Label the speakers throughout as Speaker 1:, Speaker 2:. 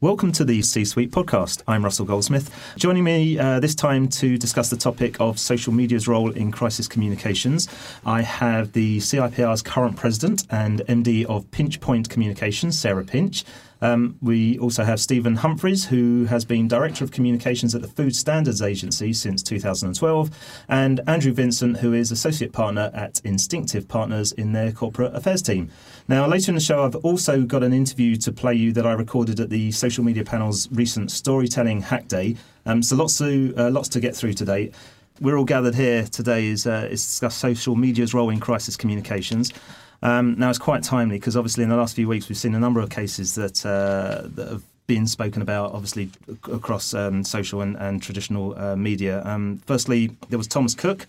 Speaker 1: Welcome to the C Suite podcast. I'm Russell Goldsmith. Joining me uh, this time to discuss the topic of social media's role in crisis communications, I have the CIPR's current president and MD of Pinch Point Communications, Sarah Pinch. Um, we also have Stephen Humphreys, who has been Director of Communications at the Food Standards Agency since 2012, and Andrew Vincent, who is Associate Partner at Instinctif Partners in their Corporate Affairs team. Now, later in the show, I've also got an interview to play you that I recorded at the social media panel's recent Storytelling Hack Day. Um, so lots to, uh, lots to get through today we're all gathered here today is, uh, is discuss social media's role in crisis communications. Um, now, it's quite timely because obviously in the last few weeks we've seen a number of cases that, uh, that have been spoken about, obviously, across um, social and, and traditional uh, media. Um, firstly, there was Thomas Cook.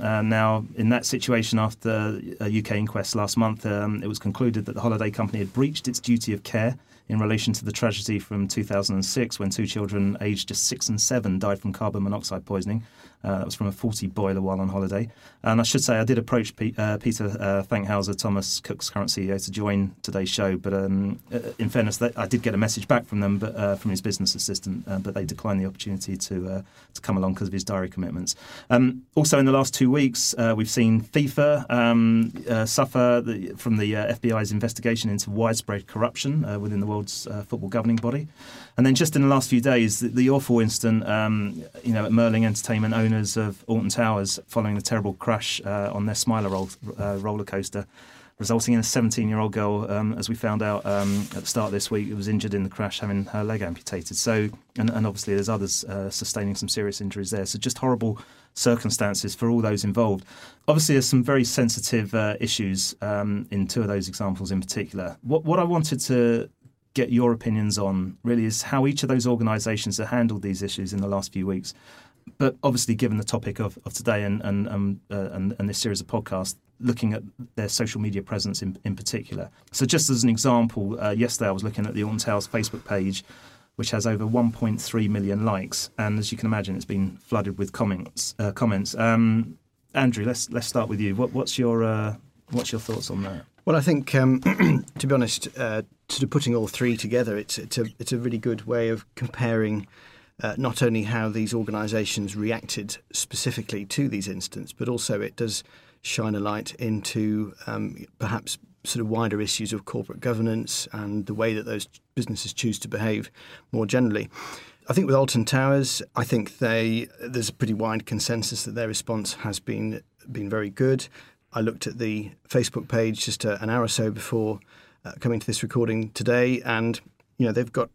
Speaker 1: Uh, now, in that situation, after a UK inquest last month, um, it was concluded that the holiday company had breached its duty of care in relation to the tragedy from 2006 when two children aged just six and seven died from carbon monoxide poisoning. Uh, that was from a faulty boiler while on holiday. And I should say, I did approach P- uh, Peter uh, Fankhauser, Thomas Cook's current CEO, to join today's show. But um, uh, in fairness, they, I did get a message back from them, but uh, from his business assistant, uh, but they declined the opportunity to uh, to come along because of his diary commitments. Um, also, in the last two weeks, we've seen FIFA um, suffer the, from the FBI's investigation into widespread corruption within the world's football governing body. And then just in the last few days, the, the awful incident, um, you know, at Merlin Entertainment, owners of Alton Towers, following the terrible crash uh, on their Smiler roll, uh, roller coaster, resulting in a 17-year-old girl, um, as we found out um, at the start of this week, who was injured in the crash, having her leg amputated. So, and, and obviously there's others uh, sustaining some serious injuries there. So just horrible circumstances for all those involved. Obviously, there's some very sensitive uh, issues um, in two of those examples in particular. What, what I wanted to get your opinions on really is how each of those organisations have handled these issues in the last few weeks. But obviously, given the topic of, of today and and, um, uh, and, and this series of podcasts, looking at their social media presence in, in particular. So, just as an example, uh, yesterday I was looking at the Alton Towers Facebook page, which has over 1.3 million likes, and as you can imagine, it's been flooded with comments. Uh, comments. Um, Andrew, let's let's start with you. What, what's your uh, what's your thoughts on that?
Speaker 2: Well, I think, um, to be honest, uh, sort of putting all three together, it's it's a it's a really good way of comparing uh, not only how these organisations reacted specifically to these incidents, but also it does shine a light into um, perhaps sort of wider issues of corporate governance and the way that those businesses choose to behave more generally. I think with Alton Towers, I think they there's a pretty wide consensus that their response has been been very good. I looked at the Facebook page just a, an hour or so before uh, coming to this recording today, and you know they've got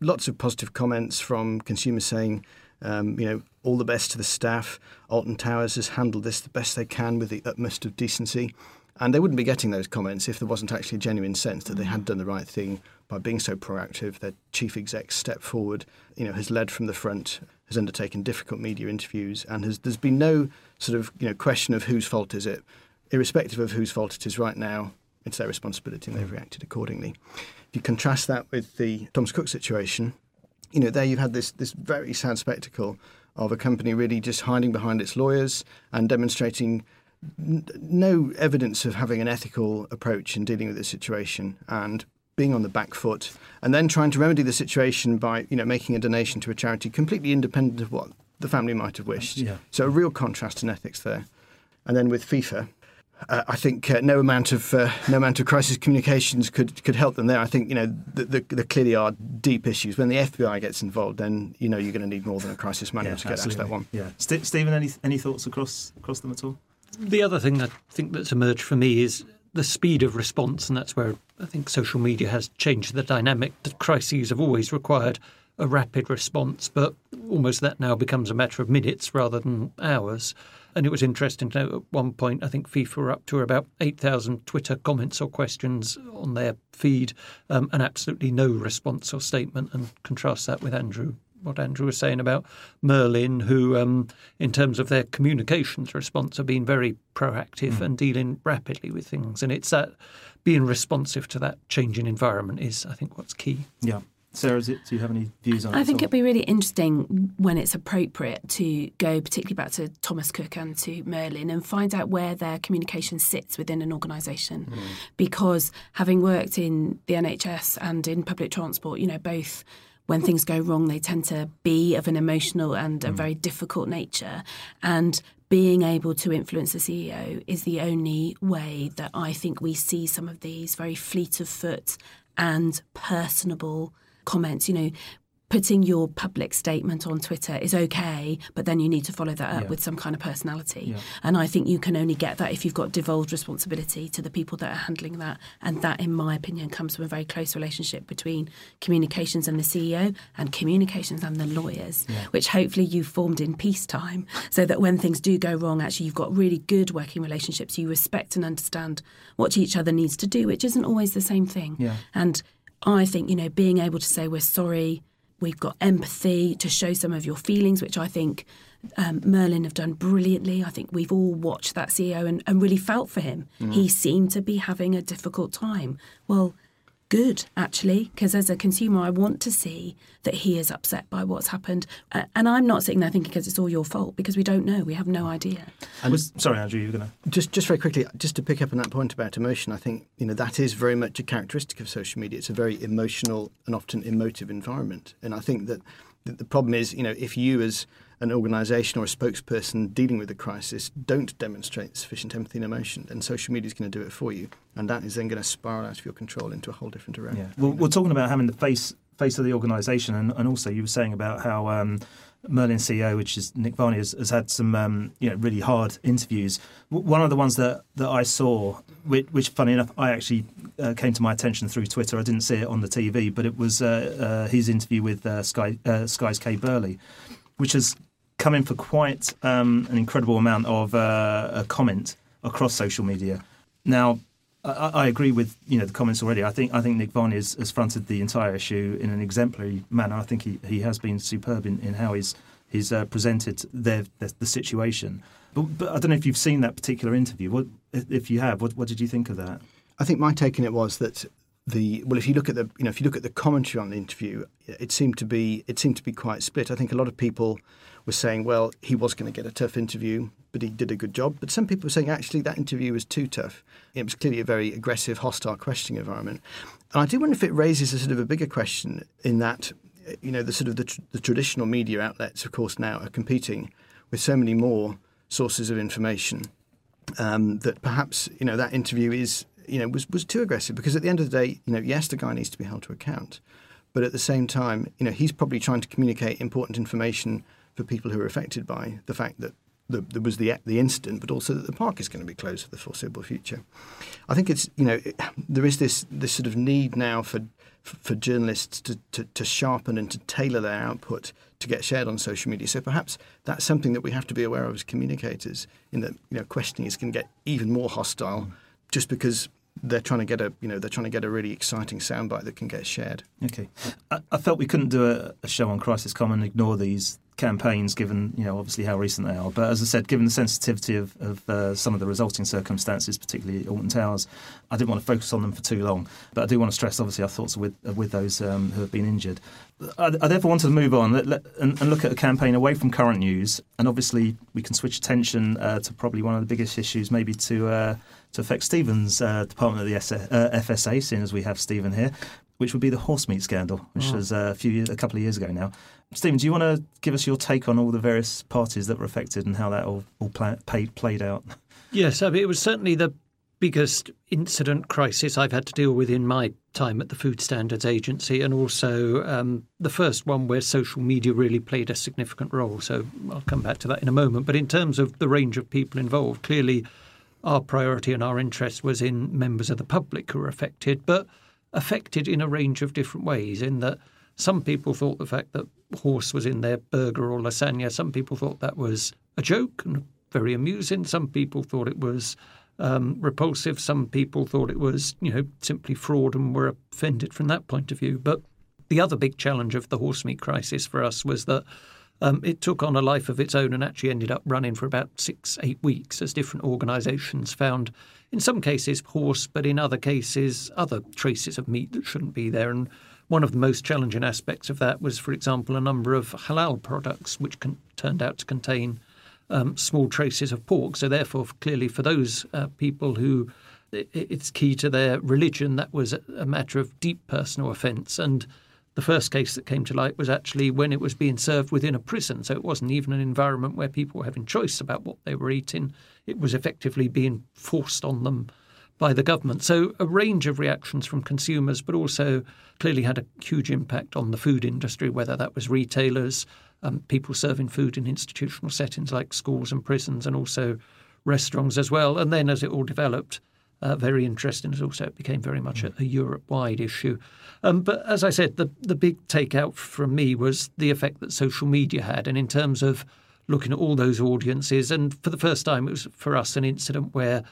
Speaker 2: lots of positive comments from consumers saying, um, you know, all the best to the staff. Alton Towers has handled this the best they can with the utmost of decency. And they wouldn't be getting those comments if there wasn't actually a genuine sense that they had done the right thing by being so proactive. Their chief exec stepped forward, you know, has led from the front, has undertaken difficult media interviews, and has there's been no sort of you know question of whose fault is it irrespective of whose fault it is right now, it's their responsibility and they've reacted accordingly. If you contrast that with the Thomas Cook situation, you know, there you've had this, this very sad spectacle of a company really just hiding behind its lawyers and demonstrating n- no evidence of having an ethical approach in dealing with this situation and being on the back foot and then trying to remedy the situation by, you know, making a donation to a charity completely independent of what the family might have wished. Yeah. So a real contrast in ethics there. And then with FIFA, uh, I think uh, no amount of uh, no amount of crisis communications could could help them there. I think you know there the, the clearly are deep issues. When the FBI gets involved, then you know you're going to need more than a crisis manual yeah, to get absolutely. that one.
Speaker 1: Yeah, St- Stephen, any any thoughts across across them at all?
Speaker 3: The other thing I think that's emerged for me is the speed of response, and that's where I think social media has changed the dynamic. The crises have always required a rapid response, but almost that now becomes a matter of minutes rather than hours. And it was interesting to know at one point, I think FIFA were up to about 8,000 Twitter comments or questions on their feed um, and absolutely no response or statement. And contrast that with Andrew what Andrew was saying about Merlin, who, um, in terms of their communications response, have been very proactive mm. and dealing rapidly with things. And it's that being responsive to that changing environment is, I think, what's key.
Speaker 1: Yeah. Sarah, do you have any views on it?
Speaker 4: I think it'd be really interesting when it's appropriate to go particularly back to Thomas Cook and to Merlin and find out where their communication sits within an organisation. Mm. Because having worked in the NHS and in public transport, you know, both when things go wrong, they tend to be of an emotional and a mm. very difficult nature. And being able to influence the CEO is the only way that I think we see some of these very fleet of foot and personable comments. You know, putting your public statement on Twitter is okay, but then you need to follow that up yeah. with some kind of personality. Yeah. And I think you can only get that if you've got devolved responsibility to the people that are handling that. And that, in my opinion, comes from a very close relationship between communications and the CEO and communications and the lawyers, yeah. which hopefully you've formed in peacetime so that when things do go wrong, actually you've got really good working relationships. You respect and understand what each other needs to do, which isn't always the same thing. And I think, you know, being able to say we're sorry, we've got empathy to show some of your feelings, which I think um, Merlin have done brilliantly. I think we've all watched that CEO and, and really felt for him. Mm. He seemed to be having a difficult time. Well, good actually because as a consumer i want to see that he is upset by what's happened. Uh, and i'm not sitting there thinking because it's all your fault because we don't know. We have no idea.
Speaker 1: And was, sorry andrew you were going
Speaker 2: to just just very quickly just to pick up on that point about emotion i think you know that is very much a characteristic of social media. It's a very emotional and often emotive environment. And i think that the problem is you know if you as an organisation or a spokesperson dealing with a crisis don't demonstrate sufficient empathy and emotion, then social media is going to do it for you, and that is then going to spiral out of your control into a whole different direction.
Speaker 1: Yeah. Well, we're talking about having the face face of the organisation, and, and also you were saying about how. Um, Merlin CEO, which is Nick Varney, has, has had some um, you know really hard interviews. one of the ones that, that I saw, which, which funny enough, I actually uh, came to my attention through Twitter. I didn't see it on the TV, but it was uh, uh, his interview with uh, Sky uh, Sky's Kay Burley, which has come in for quite um, an incredible amount of uh, comment across social media. Now, I, I, agree with you know the comments already. I think I think Nick Varney has, has, fronted the entire issue in an exemplary manner. I think he, he has been superb in, in how he's he's uh, presented the situation. But, but I don't know if you've seen that particular interview. What if you have? What, what did you think of that?
Speaker 2: I think my take on it was that the well, if you look at the you know if you look at the commentary on the interview, it seemed to be it seemed to be quite split. I think a lot of people were saying, well, he was going to get a tough interview, but he did a good job. But some people were saying actually that interview was too tough. It was clearly a very aggressive, hostile questioning environment. And I do wonder if it raises a sort of a bigger question in that you know the sort of the, tr- the traditional media outlets, of course, now are competing with so many more sources of information um, that perhaps you know that interview is you know, was, was too aggressive because at the end of the day, you know, yes, the guy needs to be held to account. But at the same time, you know, he's probably trying to communicate important information for people who are affected by the fact that the, there was the the incident, but also that the park is going to be closed for the foreseeable future. I think it's you know it, there is this this sort of need now for for journalists to, to, to, sharpen and to tailor their output to get shared on social media. So perhaps that's something that we have to be aware of as communicators. In that you know questioning is going to get even more hostile just because they're trying to get a you know they're trying to get a really exciting soundbite that can get shared.
Speaker 1: Okay, I, I felt we couldn't do a, a, show on Crisis Com and ignore these campaigns, given you know obviously how recent they are. But as I said, given the sensitivity of, of uh, some of the resulting circumstances, particularly Alton Towers, I didn't want to focus on them for too long. But I do want to stress, obviously, our thoughts with with those um, who have been injured. I, I therefore want to move on let, let, and, and, look at a campaign away from current news, and obviously we can switch attention uh, to probably one of the biggest issues, maybe to. Uh, to affect Stephen's uh, department of the uh, FSA, seeing as we have Stephen here, which would be the horse meat scandal, which oh. was uh, a few years, a couple of years ago now. Stephen, do you want to give us your take on all the various parties that were affected and how that all, all play, played, played out?
Speaker 3: Yes, I mean, it was certainly the biggest incident crisis I've had to deal with in my time at the Food Standards Agency, and also um, the first one where social media really played a significant role. So I'll come back to that in a moment. But in terms of the range of people involved, clearly our priority and our interest was in members of the public who were affected, but affected in a range of different ways. In that some people thought the fact that horse was in their burger or lasagna, some people thought that was a joke and very amusing. Some people thought it was um, repulsive. Some people thought it was, you know, simply fraud and were offended from that point of view. But the other big challenge of the horse meat crisis for us was that um, it took on a life of its own and actually ended up running for about six, eight weeks as different organisations found, in some cases, horse, but in other cases, other traces of meat that shouldn't be there. And one of the most challenging aspects of that was, for example, a number of halal products which con- turned out to contain um, small traces of pork. So, therefore, clearly for those uh, people who it's key to their religion, that was a matter of deep personal offence. And the first case that came to light was actually when it was being served within a prison. So it wasn't even an environment where people were having choice about what they were eating. It was effectively being forced on them by the government. So a range of reactions from consumers, but also clearly had a huge impact on the food industry, whether that was retailers, um, people serving food in institutional settings like schools and prisons, and also restaurants as well. And then as it all developed, uh, very interesting It also became very much a, a Europe wide issue. Um, but as I said, the, the big takeout from me was the effect that social media had. And in terms of looking at all those audiences, and for the first time, it was for us an incident where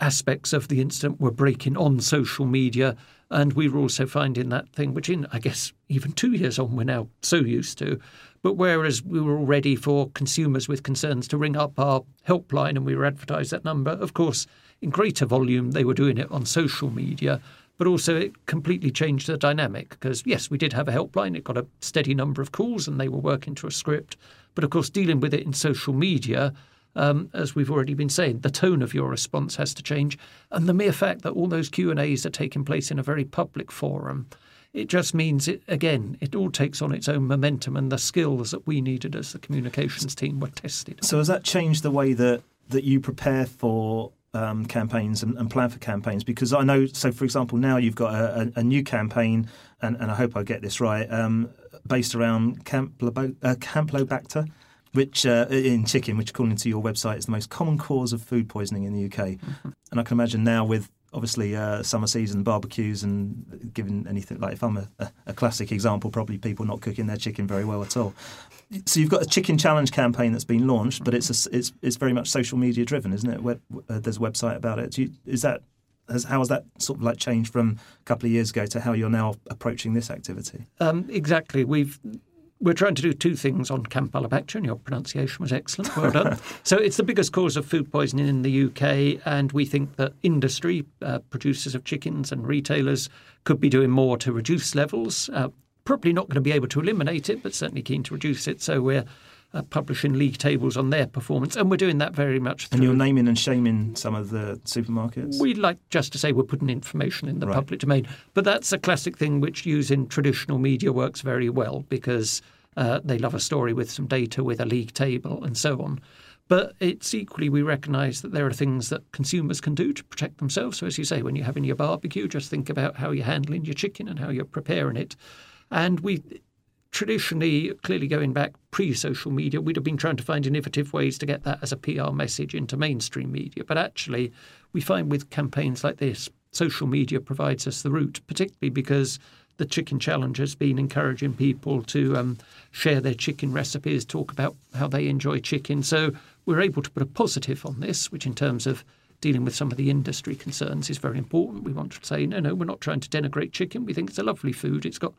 Speaker 3: aspects of the incident were breaking on social media. And we were also finding that thing, which in, I guess, even two years on, we're now so used to. But whereas we were all ready for consumers with concerns to ring up our helpline and we were advertised that number, of course, in greater volume, they were doing it on social media. But also, it completely changed the dynamic because, yes, we did have a helpline. It got a steady number of calls and they were working to a script. But of course, dealing with it in social media, um, as we've already been saying, the tone of your response has to change. And the mere fact that all those Q&As are taking place in a very public forum, it just means, it again, it all takes on its own momentum and the skills that we needed as the communications team were tested.
Speaker 1: So has that changed the way that, that you prepare for um, campaigns and, and, plan for campaigns because I know. So, for example, now you've got a, a, a new campaign, and, and, I hope I get this right, um, based around Campylobacter, uh, Campylobacter, which uh, in chicken, which according to your website is the most common cause of food poisoning in the UK. Mm-hmm. And I can imagine now with obviously uh, summer season barbecues and given anything like if I'm a, a, classic example, probably people not cooking their chicken very well at all so you've got a chicken challenge campaign that's been launched, but it's a, it's it's very much social media driven, isn't it? Uh, there's a website about it. You, is that has, how has that sort of like changed from a couple of years ago to how you're now approaching this activity?
Speaker 3: Um, exactly. We've we're trying to do two things on Campylobacter, and your pronunciation was excellent. Well done. so it's the biggest cause of food poisoning in the UK, and we think that industry, uh, producers of chickens and retailers, could be doing more to reduce levels. Uh, probably not going to be able to eliminate it, but certainly keen to reduce it. So we're uh, publishing league tables on their performance, and we're doing that very much. Through.
Speaker 1: And you're naming and shaming some of the supermarkets.
Speaker 3: We'd like just to say we're putting information in the right. public domain, but that's a classic thing which using traditional media works very well because uh, they love a story with some data, with a league table, and so on. But it's equally, we recognise that there are things that consumers can do to protect themselves. So, as you say, when you're having your barbecue, just think about how you're handling your chicken and how you're preparing it. And we traditionally, clearly going back pre social media, we'd have been trying to find innovative ways to get that as a PR message into mainstream media. But actually, we find with campaigns like this, social media provides us the route, particularly because the Chicken Challenge has been encouraging people to um, share their chicken recipes, talk about how they enjoy chicken. So we're able to put a positive on this, which in terms of dealing with some of the industry concerns is very important. We want to say, no, no, we're not trying to denigrate chicken. We think it's a lovely food. It's got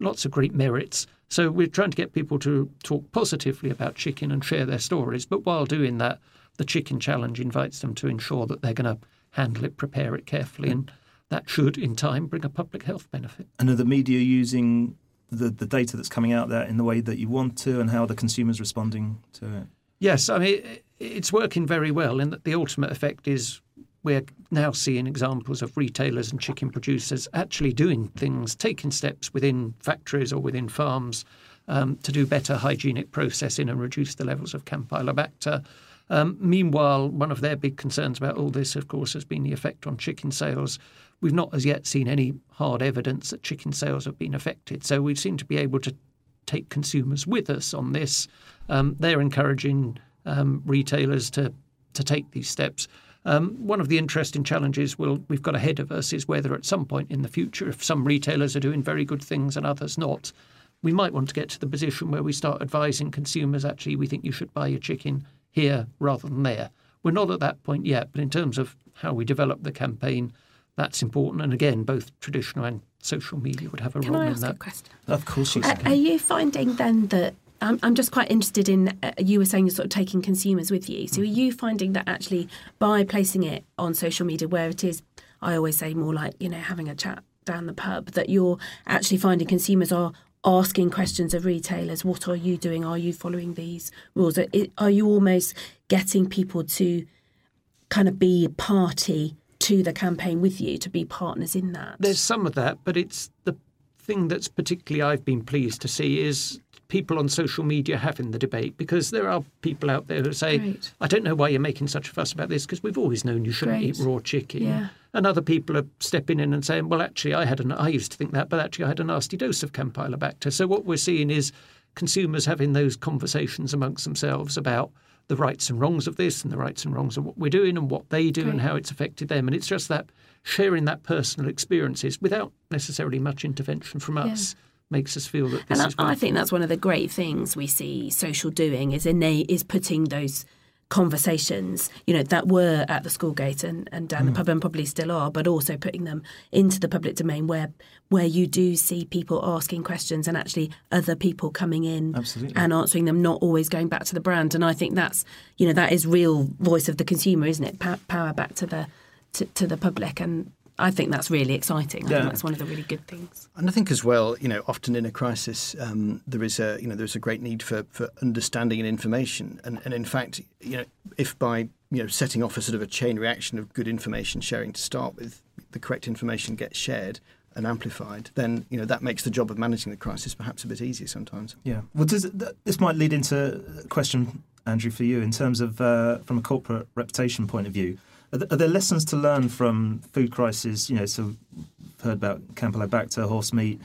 Speaker 3: lots of great merits. So we're trying to get people to talk positively about chicken and share their stories. But while doing that, the Chicken Challenge invites them to ensure that they're going to handle it, prepare it carefully, and that should, in time, bring a public health benefit.
Speaker 1: And are the media using the, the data that's coming out there in the way that you want to, and how are the consumer's responding to it?
Speaker 3: Yes, I mean, it's working very well, in that the ultimate effect is we're now seeing examples of retailers and chicken producers actually doing things, taking steps within factories or within farms um, to do better hygienic processing and reduce the levels of Campylobacter. Um, meanwhile, one of their big concerns about all this, of course, has been the effect on chicken sales. We've not as yet seen any hard evidence that chicken sales have been affected. So we seem to be able to take consumers with us on this. Um, they're encouraging um, retailers to to take these steps. Um, one of the interesting challenges we'll, we've got ahead of us is whether at some point in the future, if some retailers are doing very good things and others not, we might want to get to the position where we start advising consumers actually, we think you should buy your chicken here rather than there. We're not at that point yet, but in terms of how we develop the campaign, that's important. And again, both traditional and social media would have a
Speaker 4: Can
Speaker 3: role
Speaker 4: I
Speaker 3: in that.
Speaker 4: A question?
Speaker 1: Of course, you
Speaker 4: can. Are you finding then that I'm, I'm just quite interested in, uh, you were saying you're sort of taking consumers with you. So are you finding that actually by placing it on social media where it is, I always say more like, you know, having a chat down the pub that you're actually finding consumers are asking questions of retailers what are you doing? Are you following these rules? Are, are you almost getting people to kind of be party to the campaign with you to be partners in that?
Speaker 3: There's some of that but it's the thing that's particularly i've been pleased to see is people on social media having the debate because there are people out there who say, Great. I don't know why you're making such a fuss about this because we've always known you shouldn't Great. eat raw chicken.
Speaker 4: Yeah.
Speaker 3: And other people are stepping in and saying, well, actually, I had an, I used to think that, but actually, I had a nasty dose of Campylobacter. So what we're seeing is consumers having those conversations amongst themselves about the rights and wrongs of this and the rights and wrongs of what we're doing and what they do Great. and how it's affected them. And it's just that sharing that personal experiences without necessarily much intervention from us. Yeah makes us feel that this
Speaker 4: and
Speaker 3: is.
Speaker 4: I, I think that's one of the great things we see social doing is innate is putting those conversations, you know, that were at the school gate and, and down mm. the pub and probably still are, but also putting them into the public domain where where you do see people asking questions and actually other people coming in
Speaker 1: Absolutely.
Speaker 4: and answering them, not always going back to the brand. And I think that's, you know, that is real voice of the consumer, isn't it? power back to the to, to the public and I think that's really exciting. I yeah. think that's one of the really good things.
Speaker 2: And I think as well, you know, often in a crisis, um, there is a you know there's a great need for, for understanding and information. And, and in fact, you know, if by you know setting off a sort of a chain reaction of good information sharing to start with, the correct information gets shared and amplified, then you know that makes the job of managing the crisis perhaps a bit easier sometimes.
Speaker 1: Yeah. Well, does this might lead into a question, Andrew, for you in terms of uh, from a corporate reputation point of view. Are there, are there lessons to learn from food crisis? You know, so heard about Campylobacter, horse meat.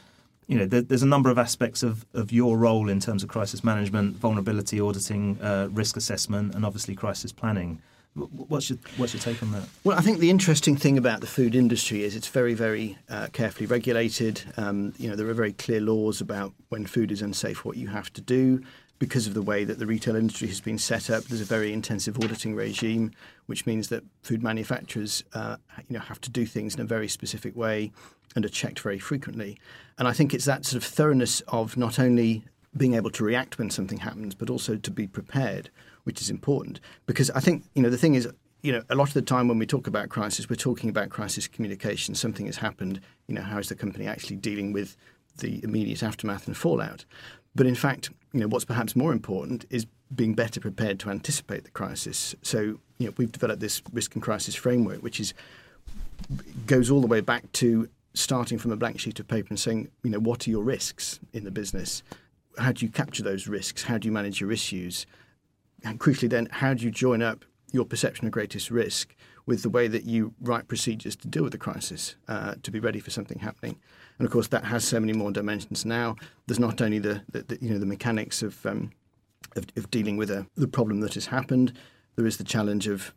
Speaker 1: You know, there, there's a number of aspects of, of your role in terms of crisis management, vulnerability auditing, uh, risk assessment, and obviously crisis planning. What's your what's your take on that?
Speaker 2: Well, I think the interesting thing about the food industry is it's very very uh, carefully regulated. Um, you know, there are very clear laws about when food is unsafe, what you have to do because of the way that the retail industry has been set up, there's a very intensive auditing regime, which means that food manufacturers, uh, you know, have to do things in a very specific way and are checked very frequently. And I think it's that sort of thoroughness of not only being able to react when something happens, but also to be prepared, which is important. Because I think, you know, the thing is, you know, a lot of the time when we talk about crisis, we're talking about crisis communication. Something has happened. You know, how is the company actually dealing with the immediate aftermath and fallout? But in fact, you know, what's perhaps more important is being better prepared to anticipate the crisis. So, you know, we've developed this risk and crisis framework, which is goes all the way back to starting from a blank sheet of paper and saying, you know, what are your risks in the business? How do you capture those risks? How do you manage your issues? And crucially, then, how do you join up your perception of greatest risk with the way that you write procedures to deal with the crisis, uh, to be ready for something happening? And of course, that has so many more dimensions now. There's not only the, the, the you know the mechanics of, um, of, of dealing with a, the problem that has happened. There is the challenge of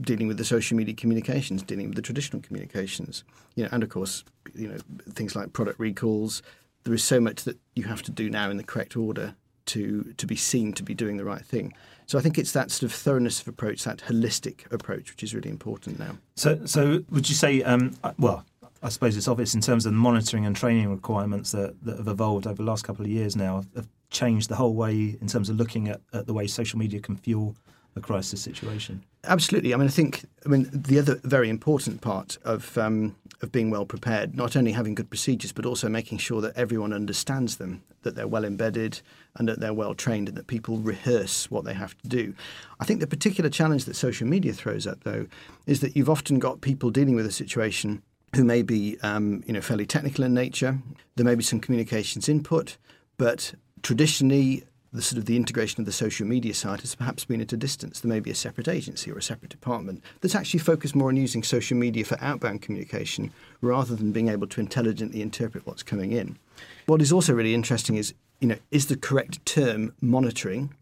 Speaker 2: dealing with the social media communications, dealing with the traditional communications, you know, and of course, you know, things like product recalls. There is so much that you have to do now in the correct order to to be seen to be doing the right thing. So I think it's that sort of thoroughness of approach, that holistic approach, which is really important now.
Speaker 1: So, so would you say? Um, well, I suppose it's obvious in terms of the monitoring and training requirements that, that have evolved over the last couple of years now have changed the whole way in terms of looking at, at the way social media can fuel a crisis situation.
Speaker 2: Absolutely. I mean, I think. I mean, the other very important part of um, of being well prepared, not only having good procedures, but also making sure that everyone understands them, that they're well embedded, and that they're well trained, and that people rehearse what they have to do. I think the particular challenge that social media throws up, though, is that you've often got people dealing with a situation who may be um, you know fairly technical in nature. There may be some communications input, but traditionally the sort of the integration of the social media side has perhaps been at a distance. There may be a separate agency or a separate department that's actually focused more on using social media for outbound communication rather than being able to intelligently interpret what's coming in. What is also really interesting is, you know, is the correct term monitoring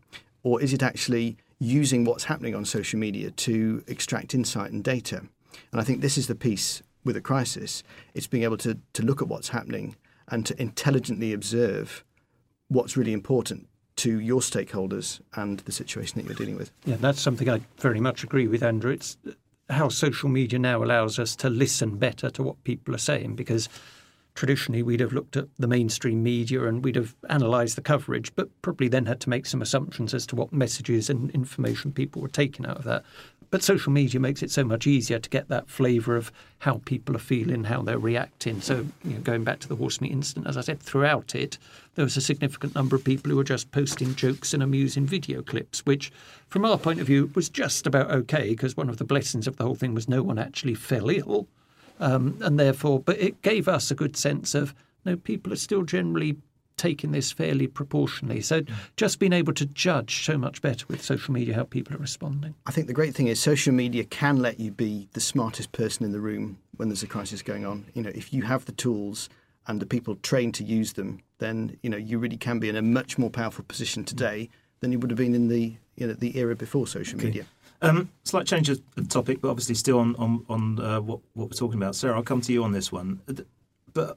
Speaker 2: or is it actually using what's happening on social media to extract insight and data? And I think this is the piece with a crisis, it's being able to, to look at what's happening and to intelligently observe what's really important to your stakeholders and the situation that you're dealing with.
Speaker 3: Yeah, that's something I very much agree with, Andrew. It's how social media now allows us to listen better to what people are saying because traditionally we'd have looked at the mainstream media and we'd have analysed the coverage, but probably then had to make some assumptions as to what messages and information people were taking out of that. but social media makes it so much easier to get that flavour of how people are feeling, how they're reacting. So, you know, going back to the horse meat incident, as I said, throughout it, there was a significant number of people who were just posting jokes and amusing video clips, which, from our point of view, was just about okay because one of the blessings of the whole thing was no one actually fell ill. Um, and therefore, but it gave us a good sense of no, people are still generally taking this fairly proportionally. So just being able to judge so much better with social media how people are responding.
Speaker 2: I think the great thing is social media can let you be the smartest person in the room when there's a crisis going on. You know, if you have the tools and the people trained to use them, then you know you really can be in a much more powerful position today than you would have been in the you know the era before social okay. media.
Speaker 1: Um, slight change of topic, but obviously still on on, on uh, what what we're talking about. Sarah, I'll come to you on this one, but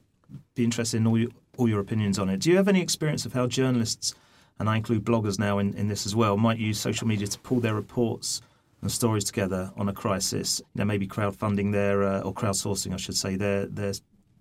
Speaker 1: be interested in all your all your opinions on it. Do you have any experience of how journalists, and I include bloggers now in, in this as well, might use social media to pull their reports and stories together on a crisis? You know, maybe crowdfunding their uh, or crowdsourcing, I should say, their their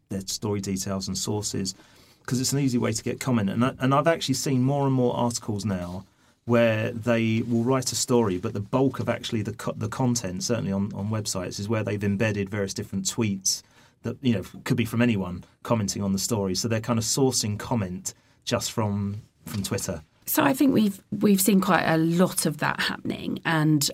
Speaker 1: their story details and sources, because it's an easy way to get comment. And I, and I've actually seen more and more articles now where they will write a story, but the bulk of actually the co- the content, certainly on, on websites, is where they've embedded various different tweets that you know could be from anyone commenting on the story. So they're kind of sourcing comment just from from Twitter.
Speaker 4: So I think we've we've seen quite a lot of that happening, and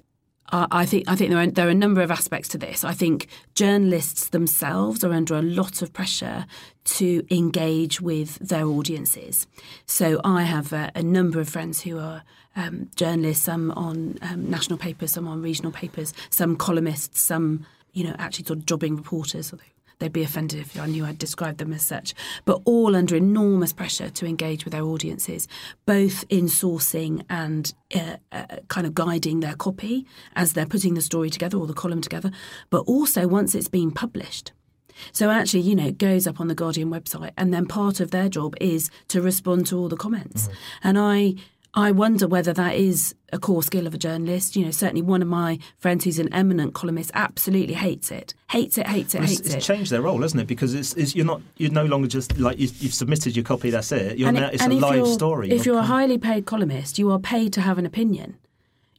Speaker 4: I think I think there are there are a number of aspects to this. I think journalists themselves are under a lot of pressure to engage with their audiences. So I have a, a number of friends who are um, journalists, some on um, national papers, some on regional papers, some columnists, some you know actually sort of jobbing reporters, although they'd be offended if I knew I'd describe them as such, but all under enormous pressure to engage with their audiences, both in sourcing and uh, uh, kind of guiding their copy as they're putting the story together or the column together, but also once it's been published. So actually, you know, it goes up on the Guardian website, and then part of their job is to respond to all the comments. Mm-hmm. And I I wonder whether that is a core skill of a journalist. You know, certainly one of my friends who's an eminent columnist absolutely hates it, hates it, hates it,
Speaker 1: well,
Speaker 4: hates
Speaker 1: it's,
Speaker 4: it.
Speaker 1: It's changed their role, hasn't it? Because it's, it's, you're not you're no longer just like you, have submitted your copy. That's it. You're now, it's a live story.
Speaker 4: If you're a highly paid columnist, you are paid to have an opinion.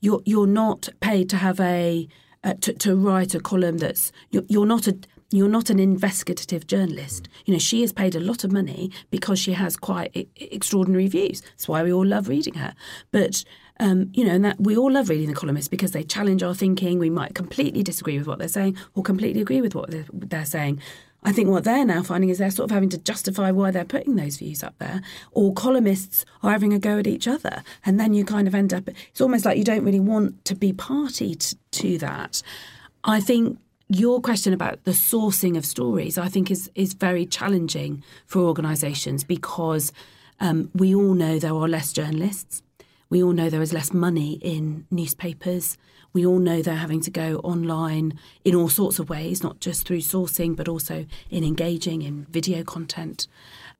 Speaker 4: You're you're not paid to have a uh, to, to write a column that's you're, you're not a you're not an investigative journalist. You know, she is paid a lot of money because she has quite I- extraordinary views. That's why we all love reading her. But um, you know, and that we all love reading the columnists because they challenge our thinking. We might completely disagree with what they're saying or completely agree with what they're, they're saying. I think what they're now finding is they're sort of having to justify why they're putting those views up there, or columnists are having a go at each other. And then you kind of end up, it's almost like you don't really want to be party to, to that. I think your question about the sourcing of stories, I think, is is very challenging for organisations because um, we all know there are less journalists. We all know there is less money in newspapers. We all know they're having to go online in all sorts of ways, not just through sourcing, but also in engaging in video content.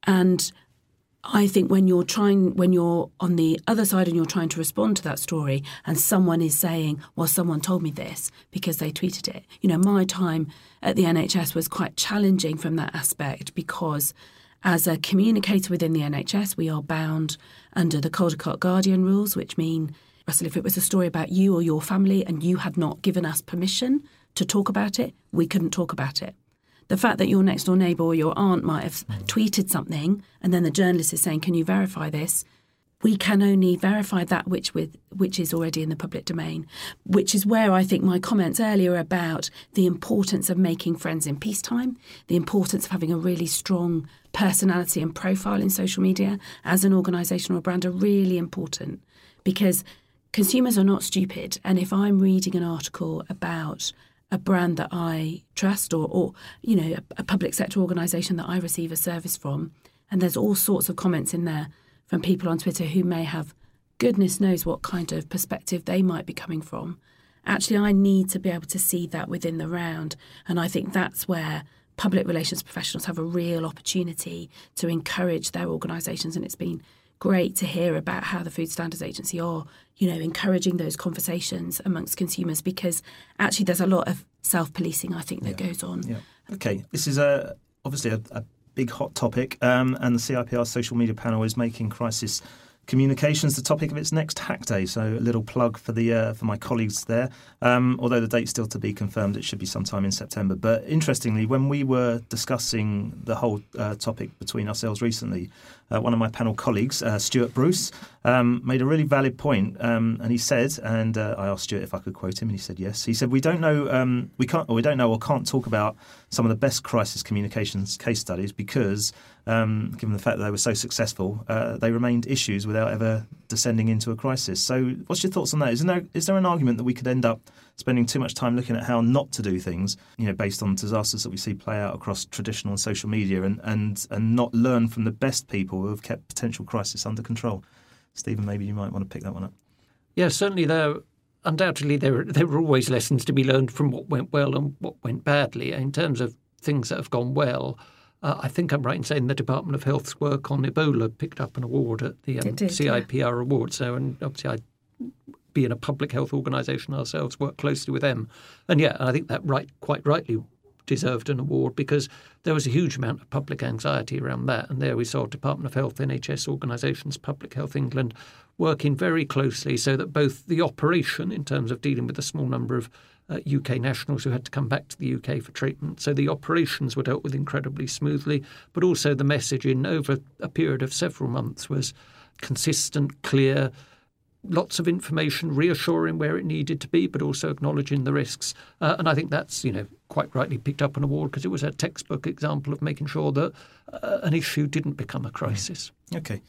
Speaker 4: And I think when you're trying, when you're on the other side and you're trying to respond to that story, and someone is saying, "Well, someone told me this because they tweeted it." You know, my time at the NHS was quite challenging from that aspect because, as a communicator within the NHS, we are bound under the Caldicott Guardian rules, which mean, Russell, if it was a story about you or your family and you had not given us permission to talk about it, we couldn't talk about it the fact that your next door neighbour or your aunt might have tweeted something and then the journalist is saying, Can you verify this? We can only verify that which with which is already in the public domain, which is where I think my comments earlier about the importance of making friends in peacetime, the importance of having a really strong personality and profile in social media as an organisation or brand are really important because consumers are not stupid. And if I'm reading an article about a brand that I trust or, or you know, a, a public sector organisation that I receive a service from. And there's all sorts of comments in there from people on Twitter who may have goodness knows what kind of perspective they might be coming from. Actually, I need to be able to see that within the round. And I think that's where public relations professionals have a real opportunity to encourage their organisations. And it's been great to hear about how the Food Standards Agency are, you know, encouraging those conversations amongst consumers because actually there's a lot of self-policing I think that yeah. goes on.
Speaker 1: Yeah. Okay, this is a obviously a, a big hot topic, um, and the CIPR social media panel is making crisis communications the topic of its next Hack Day. So a little plug for the uh, for my colleagues there. Um, although the date's still to be confirmed, it should be sometime in September. But interestingly, when we were discussing the whole uh, topic between ourselves recently, uh, one of my panel colleagues, uh, Stuart Bruce, um, made a really valid point, um, and he said, and uh, I asked Stuart if I could quote him, and he said yes. He said, "We don't know, um, we can't, or we don't know, or can't talk about some of the best crisis communications case studies because." Um, given the fact that they were so successful, uh, they remained issues without ever descending into a crisis. So, what's your thoughts on that? Is there, is there an argument that we could end up spending too much time looking at how not to do things, you know, based on disasters that we see play out across traditional and social media, and, and, and not learn from the best people who have kept potential crisis under control? Stephen, maybe you might want to pick that one up.
Speaker 3: Yeah, certainly there undoubtedly there there were always lessons to be learned from what went well and what went badly in terms of things that have gone well. Uh, I think I'm right in saying the Department of Health's work on Ebola picked up an award at the um, did, CIPR yeah. award. So, and obviously, I being a public health organisation ourselves, work closely with them. And yeah, I think that right, quite rightly deserved an award because there was a huge amount of public anxiety around that. And there we saw Department of Health, NHS organisations, Public Health England working very closely so that both the operation, in terms of dealing with a small number of uh, UK nationals who had to come back to the UK for treatment. So the operations were dealt with incredibly smoothly, but also the messaging over a period of several months was consistent, clear, lots of information, reassuring where it needed to be, but also acknowledging the risks. Uh, and I think that's, you know, quite rightly picked up an award because it was a textbook example of making sure that uh, an issue didn't become a crisis.
Speaker 1: Okay.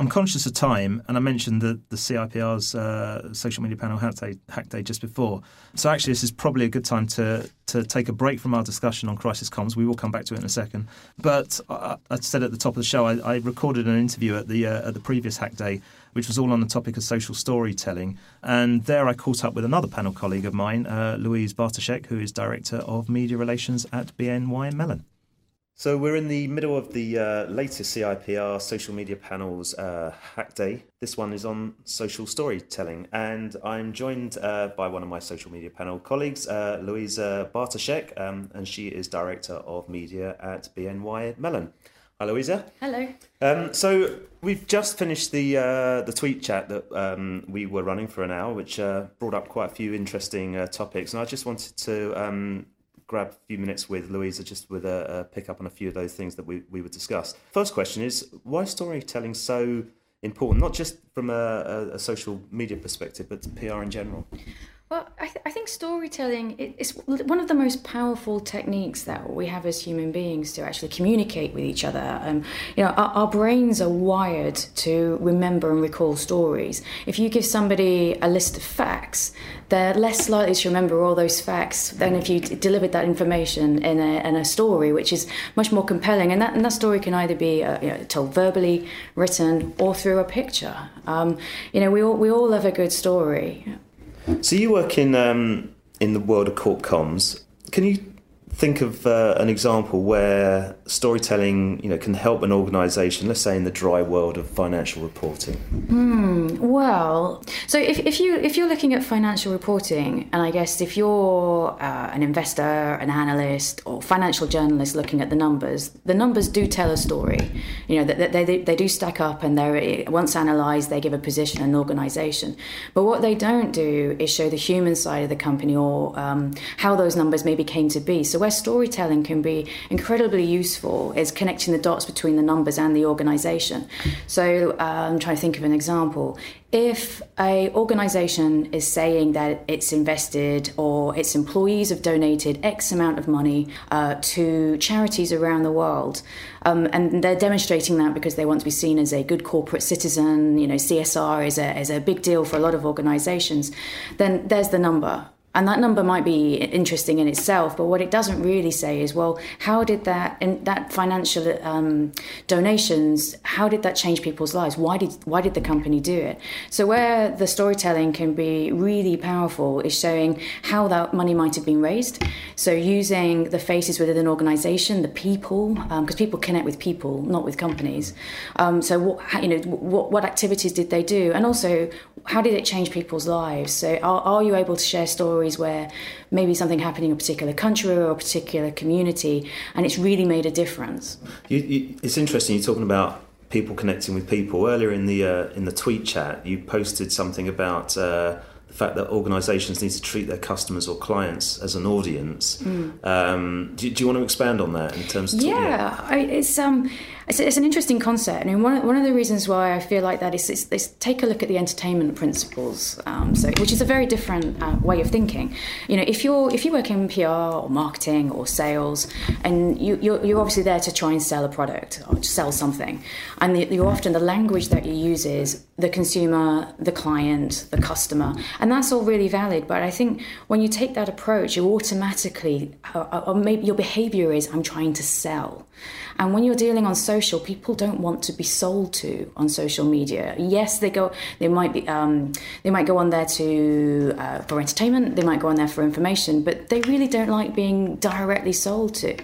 Speaker 1: I'm conscious of time, and I mentioned the, the CIPR's uh, social media panel hack day, hack day just before. So actually, this is probably a good time to to take a break from our discussion on crisis comms. We will come back to it in a second. But I, I said at the top of the show, I, I recorded an interview at the uh, at the previous hack day, which was all on the topic of social storytelling. And there, I caught up with another panel colleague of mine, uh, Louise Bartoszek, who is director of media relations at BNY Mellon. So we're in the middle of the uh, latest CIPR social media panels uh, hack day. This one is on social storytelling, and I'm joined uh, by one of my social media panel colleagues, uh, Louisa Bartoszek, um, and she is director of media at BNY Mellon. Hi, Louisa.
Speaker 5: Hello.
Speaker 1: Um, so we've just finished the uh, the tweet chat that um, we were running for an hour, which uh, brought up quite a few interesting uh, topics, and I just wanted to um, grab a few minutes with Louisa just with a, a pick up on a few of those things that we, we would discuss. First question is why storytelling so important, not just from a, a, a social media perspective, but PR in general?
Speaker 5: Well, I, th- I think storytelling is one of the most powerful techniques that we have as human beings to actually communicate with each other. Um, you know, our, our, brains are wired to remember and recall stories. If you give somebody a list of facts, they're less likely to remember all those facts than if you d- delivered that information in a, in a story, which is much more compelling. And that, and that story can either be uh, you know, told verbally, written, or through a picture. Um, you know, we all, we all love a good story.
Speaker 1: So you work in um, in the world of corp comms. Can you think of uh, an example where storytelling, you know, can help an organisation, let's say in the dry world of financial reporting?
Speaker 5: Hmm. Well, so if, if you if you're looking at financial reporting, and I guess if you're uh, an investor, an analyst, or financial journalist looking at the numbers, the numbers do tell a story. You know, that they, they, they do stack up, and they're once analysed, they give a position an organisation. But what they don't do is show the human side of the company or um, how those numbers maybe came to be. So where storytelling can be incredibly useful is connecting the dots between the numbers and the organization. So uh, I'm trying to think of an example. If a organization is saying that it's invested or its employees have donated X amount of money uh, to charities around the world, um, and they're demonstrating that because they want to be seen as a good corporate citizen, you know, CSR is a, is a big deal for a lot of organizations, then there's the number and that number might be interesting in itself, but what it doesn't really say is, well, how did that in that financial um, donations? How did that change people's lives? Why did why did the company do it? So where the storytelling can be really powerful is showing how that money might have been raised. So using the faces within an organisation, the people, because um, people connect with people, not with companies. Um, so what you know, what what activities did they do, and also how did it change people's lives? So are, are you able to share stories where maybe something happening in a particular country or a particular community and it's really made a difference?
Speaker 1: You, you, it's interesting you're talking about people connecting with people. Earlier in the uh, in the tweet chat, you posted something about uh, the fact that organisations need to treat their customers or clients as an audience. Mm. Um, do, do, you want to expand on that in terms?
Speaker 5: Of yeah, I, it's um, it's, it's, an interesting concept. I mean, one, one of the reasons why I feel like that is, is, is take a look at the entertainment principles, um, so which is a very different uh, way of thinking. You know, if you're if you work in PR or marketing or sales, and you, you're, you're obviously there to try and sell a product or to sell something, and the, you're often the language that you use is the consumer, the client, the customer, and that's all really valid. But I think when you take that approach, you automatically, uh, or maybe your behaviour is, I'm trying to sell. And when you're dealing on social, people don't want to be sold to on social media. Yes, they go, they might be, um, they might go on there to uh, for entertainment. They might go on there for information, but they really don't like being directly sold to.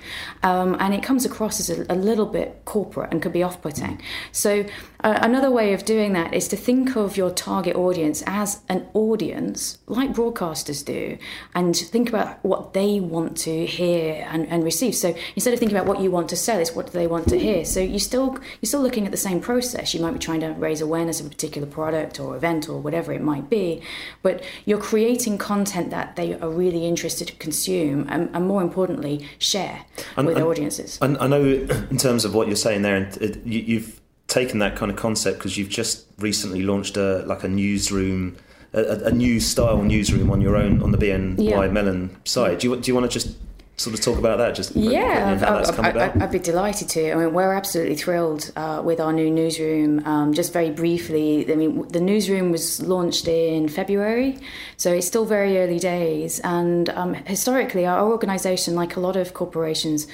Speaker 5: Um, and it comes across as a, a, little bit corporate and could be off-putting. So uh, another way of doing that is to think of your target audience as an audience, like broadcasters do, and think about what they want to hear and, and receive. So instead of thinking about what you want to sell, it's what do they want to hear. So you still you're still looking at the same process. You might be trying to raise awareness of a particular product or event or whatever it might be, but you're creating content that they are really interested to consume and, and more importantly share and, with and, audiences.
Speaker 1: And I know in terms of what you're saying there, you, you've taken that kind of concept because you've just recently launched a like a newsroom. A, a new style newsroom on your own on the BNY yeah. Mellon side. Do you, do you want to just sort of talk about that? Just
Speaker 5: yeah, I, would be delighted to. I mean, we're absolutely thrilled uh, with our new newsroom. Um, just very briefly, I mean, the newsroom was launched in February, so it's still very early days. And um, historically, our organisation, like a lot of corporations,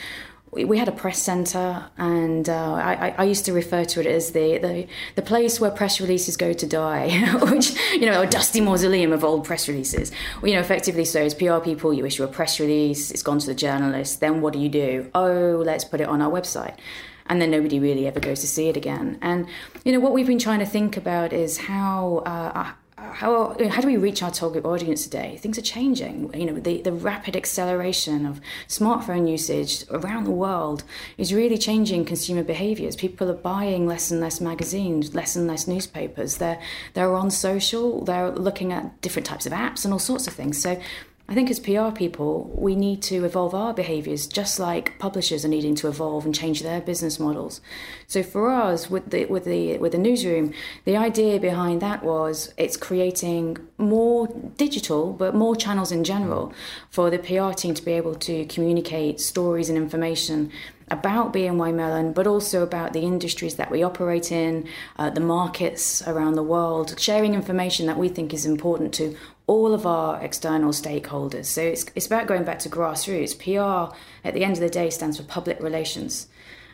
Speaker 5: we had a press centre, and uh, I, I, used to refer to it as the, the, the place where press releases go to die, which, you know, a dusty mausoleum of old press releases. Well, you know, effectively so, as PR people, you issue a press release, it's gone to the journalist, then what do you do? Oh, let's put it on our website. And then nobody really ever goes to see it again. And, you know, what we've been trying to think about is how. Uh, how, how do we reach our target audience today? Things are changing. You know, the, the rapid acceleration of smartphone usage around the world is really changing consumer behaviors. People are buying less and less magazines, less and less newspapers. They're, they're on social, they're looking at different types of apps and all sorts of things. So I think as PR people, we need to evolve our behaviours just like publishers are needing to evolve and change their business models. So for us, with the with the with the newsroom, the idea behind that was it's creating more digital, but more channels in general for the PR team to be able to communicate stories and information about BNY Mellon, but also about the industries that we operate in, uh, the markets around the world, sharing information that we think is important to all of our external stakeholders. So it's, it's about going back to grassroots. PR, at the end of the day, stands for public relations.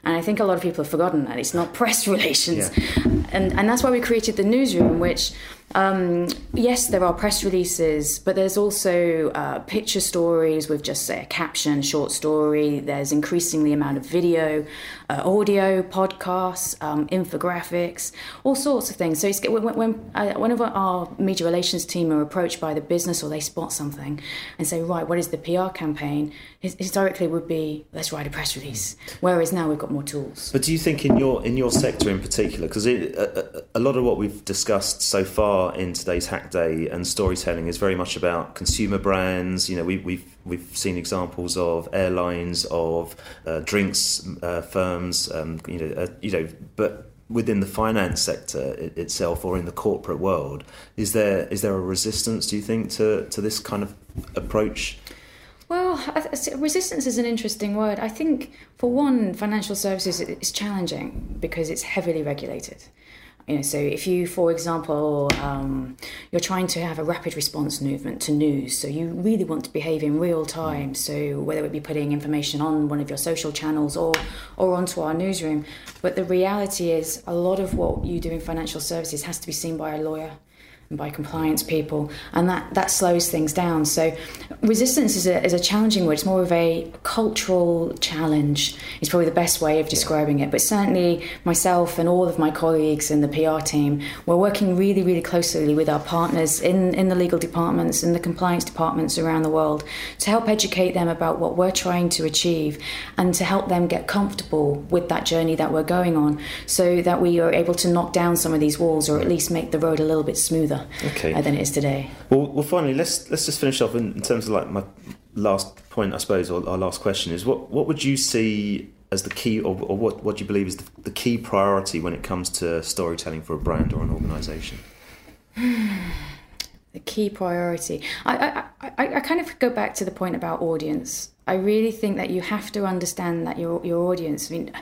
Speaker 5: And I think a lot of people have forgotten that. It's not press relations. Yeah. And, and that's why we created the newsroom, which um, yes, there are press releases, but there's also uh, picture stories with just say a caption, short story. There's increasingly amount of video, uh, audio, podcasts, um, infographics, all sorts of things. So when, when uh, whenever our media relations team are approached by the business or they spot something and say, right, what is the PR campaign? Historically, would be let's write a press release. Whereas now we've got more tools.
Speaker 1: But do you think in your in your sector in particular, because a, a lot of what we've discussed so far in today's Hack Day and storytelling is very much about consumer brands. You know, we, we've we've seen examples of airlines, of uh, drinks uh, firms. Um, you know, uh, you know, but within the finance sector itself or in the corporate world, is there is there a resistance? Do you think to to this kind of approach?
Speaker 5: Well, resistance is an interesting word. I think, for one, financial services is challenging because it's heavily regulated. You know, so if you, for example, um, you're trying to have a rapid response movement to news, so you really want to behave in real time. So whether it be putting information on one of your social channels or or onto our newsroom, but the reality is a lot of what you do in financial services has to be seen by a lawyer and by compliance people, and that, that slows things down. So, resistance is a, is a challenging word. It's more of a cultural challenge, is probably the best way of describing it. But certainly, myself and all of my colleagues in the PR team, we're working really, really closely with our partners in, in the legal departments and the compliance departments around the world to help educate them about what we're trying to achieve and to help them get comfortable with that journey that we're going on so that we are able to knock down some of these walls or at least make the road a little bit smoother
Speaker 6: okay.
Speaker 5: than it is today.
Speaker 6: Well, well, finally, let's let's just finish off in, in terms of like my last point, I suppose, or our last question is what what would you see as the key, or, or what what do you believe is the, the key priority when it comes to storytelling for a brand or an organisation?
Speaker 5: the key priority. I, I, I, I kind of go back to the point about audience. I really think that you have to understand that your your audience. I mean,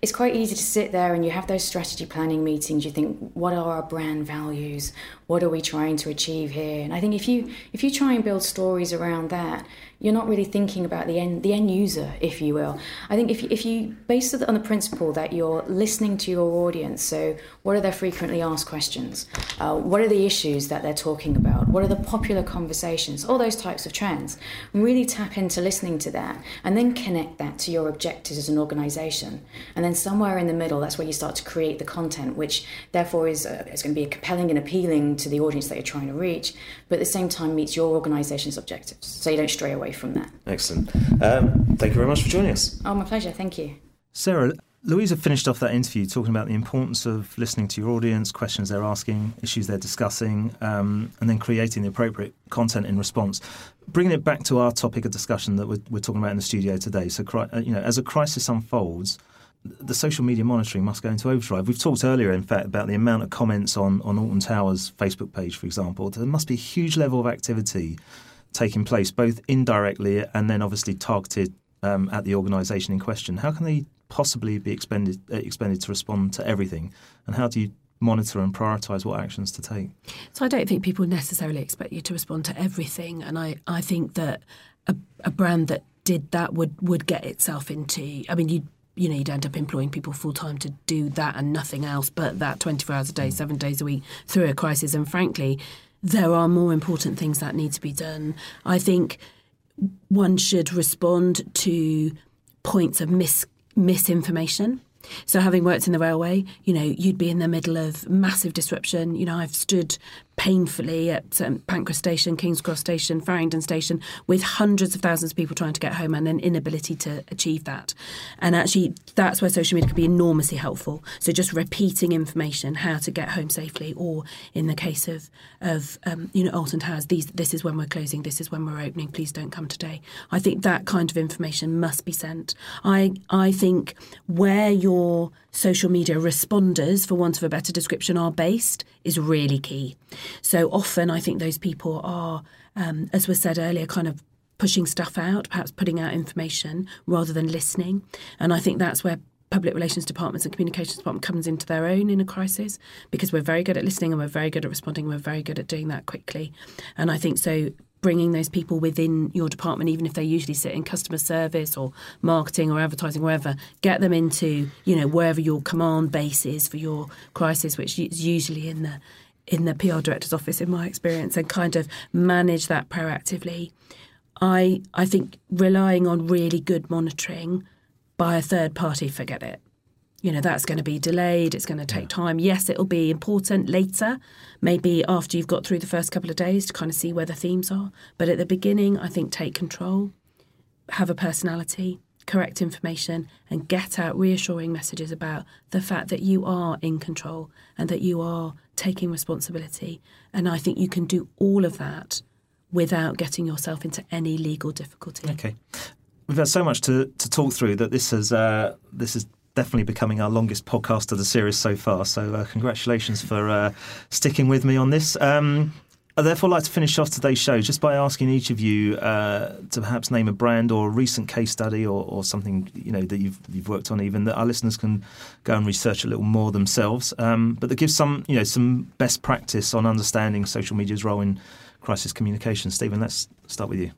Speaker 5: it's quite easy to sit there and you have those strategy planning meetings. You think, what are our brand values? What are we trying to achieve here? And I think if you if you try and build stories around that, you're not really thinking about the end the end user, if you will. I think if you, if you base it on the principle that you're listening to your audience, so what are their frequently asked questions? Uh, what are the issues that they're talking about? What are the popular conversations? All those types of trends. Really tap into listening to that, and then connect that to your objectives as an organisation. And then somewhere in the middle, that's where you start to create the content, which therefore is uh, is going to be compelling and appealing to the audience that you're trying to reach, but at the same time meets your organisation's objectives, so you don't stray away away from that.
Speaker 6: Excellent. Um, thank you very much for joining us.
Speaker 5: Oh, my pleasure. Thank you.
Speaker 1: Sarah, Louisa finished off that interview talking about the importance of listening to your audience, questions they're asking, issues they're discussing, um, and then creating the appropriate content in response. Bringing it back to our topic of discussion that we're, we're talking about in the studio today. So, uh, you know, as a crisis unfolds, the social media monitoring must go into overdrive. We've talked earlier, in fact, about the amount of comments on, on Alton Towers' Facebook page, for example. There must be a huge level of activity taking place, both indirectly and then obviously targeted um, at the organisation in question. How can they possibly be expended uh, expended to respond to everything, and how do you monitor and prioritise what actions to take?
Speaker 4: So I don't think people necessarily expect you to respond to everything, and I, I think that a, a brand that did that would would get itself into. I mean, you you know, you'd end up employing people full time to do that and nothing else but that 24 hours a day, mm. seven days a week through a crisis. And frankly, there are more important things that need to be done. I think one should respond to points of mis- misinformation. So, having worked in the railway, you know, you'd be in the middle of massive disruption. You know, I've stood painfully at um, Pancras Station, King's Cross Station, Farringdon Station, with hundreds of thousands of people trying to get home and an inability to achieve that. And actually, that's where social media can be enormously helpful. So just repeating information, how to get home safely, or in the case of of um, you know Alton Towers, these this is when we're closing, this is when we're opening. Please don't come today. I think that kind of information must be sent. I I think where your social media responders, for want of a better description, are based is really key. So often, I think those people are, um, as was said earlier, kind of pushing stuff out, perhaps putting out information rather than listening. And I think that's where public relations departments and communications department comes into their own in a crisis because we're very good at listening and we're very good at responding and we're very good at doing that quickly. And I think so bringing those people within your department, even if they usually sit in customer service or marketing or advertising, wherever, get them into you know wherever your command base is for your crisis, which is usually in the in the PR director's office, in my experience, and kind of manage that proactively. I I think relying on really good monitoring by a third party, forget it. You know that's going to be delayed it's going to take time. Yes it'll be important later maybe after you've got through the first couple of days to kind of see where the themes are. But at the beginning i think take control have a personality correct information and get out reassuring messages about the fact that you are in control and that you are taking responsibility and i think you can do all of that without getting yourself into any legal difficulty
Speaker 1: okay We've had so much to, to talk through that this has uh, this has definitely becoming our longest podcast of the series so far. So, uh, congratulations for uh, sticking with me on this. Um, I'd therefore like to finish off today's show just by asking each of you uh, to perhaps name a brand or a recent case study or, or, something you know that you've you've worked on, even that our listeners can go and research a little more themselves. Um, but that gives some you know some best practice on understanding social media's role in crisis communication. Stephen, let's start with you.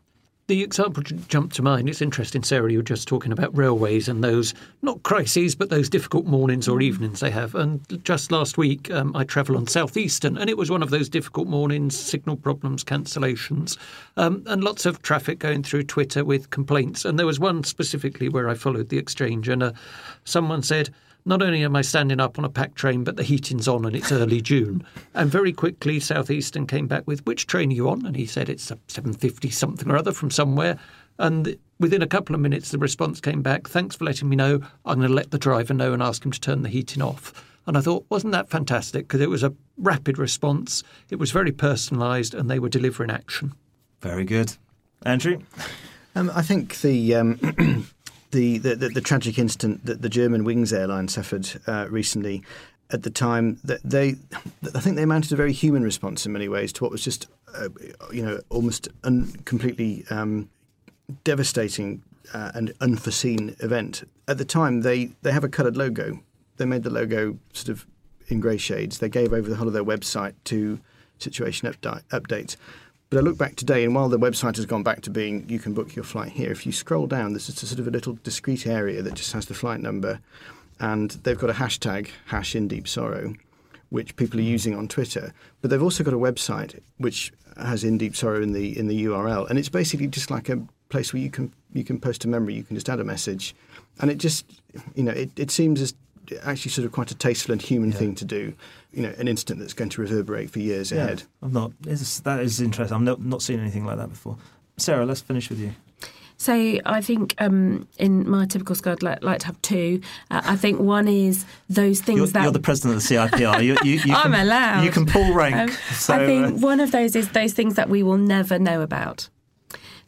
Speaker 3: The example jumped to mind. It's interesting, Sarah, you were just talking about railways and those, not crises, but those difficult mornings or evenings they have. And just last week, um, I travelled on Southeastern, and it was one of those difficult mornings, signal problems, cancellations, um, and lots of traffic going through Twitter with complaints. And there was one specifically where I followed the exchange, and uh, someone said, not only am I standing up on a packed train, but the heating's on and it's early June. And very quickly, Southeastern came back with, which train are you on? And he said, it's a 750 something or other from somewhere. And within a couple of minutes, the response came back, thanks for letting me know. I'm going to let the driver know and ask him to turn the heating off. And I thought, wasn't that fantastic? Because it was a rapid response, it was very personalised, and they were delivering action.
Speaker 1: Very good. Andrew?
Speaker 2: Um, I think the um, the, the, the, the, tragic incident that the Germanwings airline suffered uh, recently, at the time, that they, I think they mounted a very human response in many ways to what was just, uh, you know, almost un- completely um, devastating uh, and unforeseen event. At the time, they, they have a coloured logo. They made the logo sort of in grey shades. They gave over the whole of their website to situation update, updates. But I look back today, and while the website has gone back to being you can book your flight here, if you scroll down, there's just a sort of a little discrete area that just has the flight number, and they've got a hashtag hash in deep sorrow, which people are hmm. using on Twitter. But they've also got a website which has in deep sorrow in the in the URL, and it's basically just like a place where you can you can post a memory, you can just add a message, and it just you know it, it seems as actually sort of quite a tasteful and human yeah. thing to do. You know, an incident that's going to reverberate for years yeah, ahead.
Speaker 1: I'm not. that is interesting. I'm not, not seeing anything like that before. Sarah, let's finish with you.
Speaker 4: So I think um, in my typical school, I'd like, like to have two. Uh, I think one is those things
Speaker 1: you're,
Speaker 4: that
Speaker 1: you're the president of the CIPR. You, you, you
Speaker 4: I'm
Speaker 1: can,
Speaker 4: allowed.
Speaker 1: You can pull rank. Um,
Speaker 4: so, I think uh, one of those is those things that we will never know about.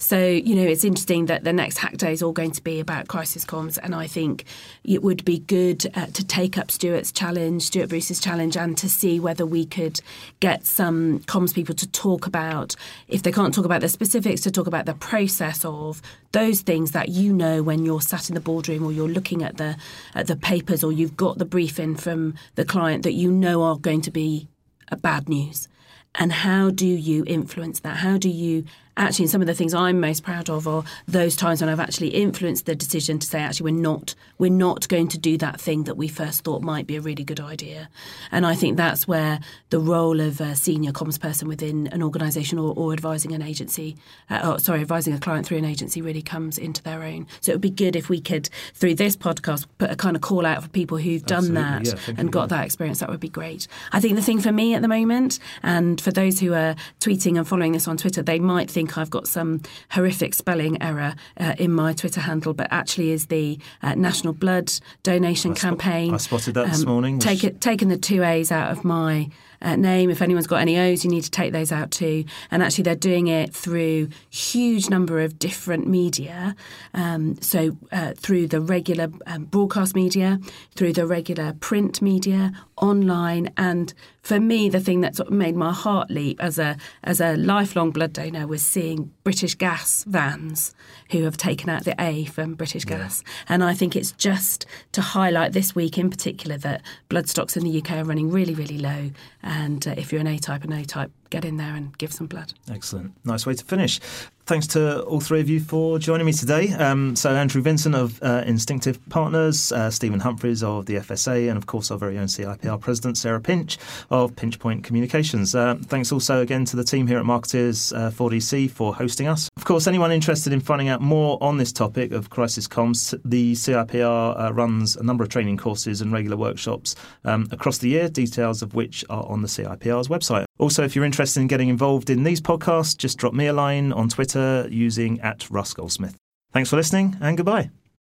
Speaker 4: So, you know, it's interesting that the next hack day is all going to be about crisis comms. And I think it would be good uh, to take up Stuart's challenge, Stuart Bruce's challenge, and to see whether we could get some comms people to talk about, if they can't talk about the specifics, to talk about the process of those things that you know when you're sat in the boardroom or you're looking at the at the papers or you've got the briefing from the client that you know are going to be bad news and how do you influence that? How do you actually, and some of the things I'm most proud of are those times when I've actually influenced the decision to say, actually, we're not, we're not going to do that thing that we first thought might be a really good idea. And I think that's where the role of a senior comms person within an organisation or, or, advising an agency, uh, or, sorry, advising a client through an agency really comes into their own. So it would be good if we could, through this podcast, put a kind of call out for people who've done that yeah, and got that experience. That would be great. I think the thing for me at the moment, and for those who are tweeting and following this on Twitter, they might think think I've got some horrific spelling error uh, in my Twitter handle, but actually is the uh, National Blood Donation
Speaker 1: I
Speaker 4: Campaign.
Speaker 1: I spotted that um, this morning.
Speaker 4: Take it, taken the two A's out of my uh, name. If anyone's got any O's, you need to take those out too. And actually, they're doing it through huge number of different media. Um, so uh, through the regular um, broadcast media, through the regular print media, online, and for me, the thing that sort of made my heart leap as a as a lifelong blood donor was seeing British Gas vans who have taken out the A from British yeah. Gas, and I think it's just to highlight this week in particular that blood stocks in the UK are running really, really low, and uh, if you're an A type and O type, get in there and give some blood.
Speaker 1: Excellent. Nice way to finish. Thanks to all three of you for joining me today. Um, so, Andrew Vincent of uh, Instinctif Partners, uh, Stephen Humphreys of the FSA, and of course, our very own CIPR President, Sarah Pinch of Pinch Point Communications. Uh, thanks also again to the team here at Marketers 4DC uh, for hosting us. Of course, anyone interested in finding out more on this topic of crisis comms, the CIPR uh, runs a number of training courses and regular workshops um, across the year, details of which are on the CIPR's website. Also, if you're interested in getting involved in these podcasts, just drop me a line on Twitter using at Russ Goldsmith. Thanks for listening and goodbye.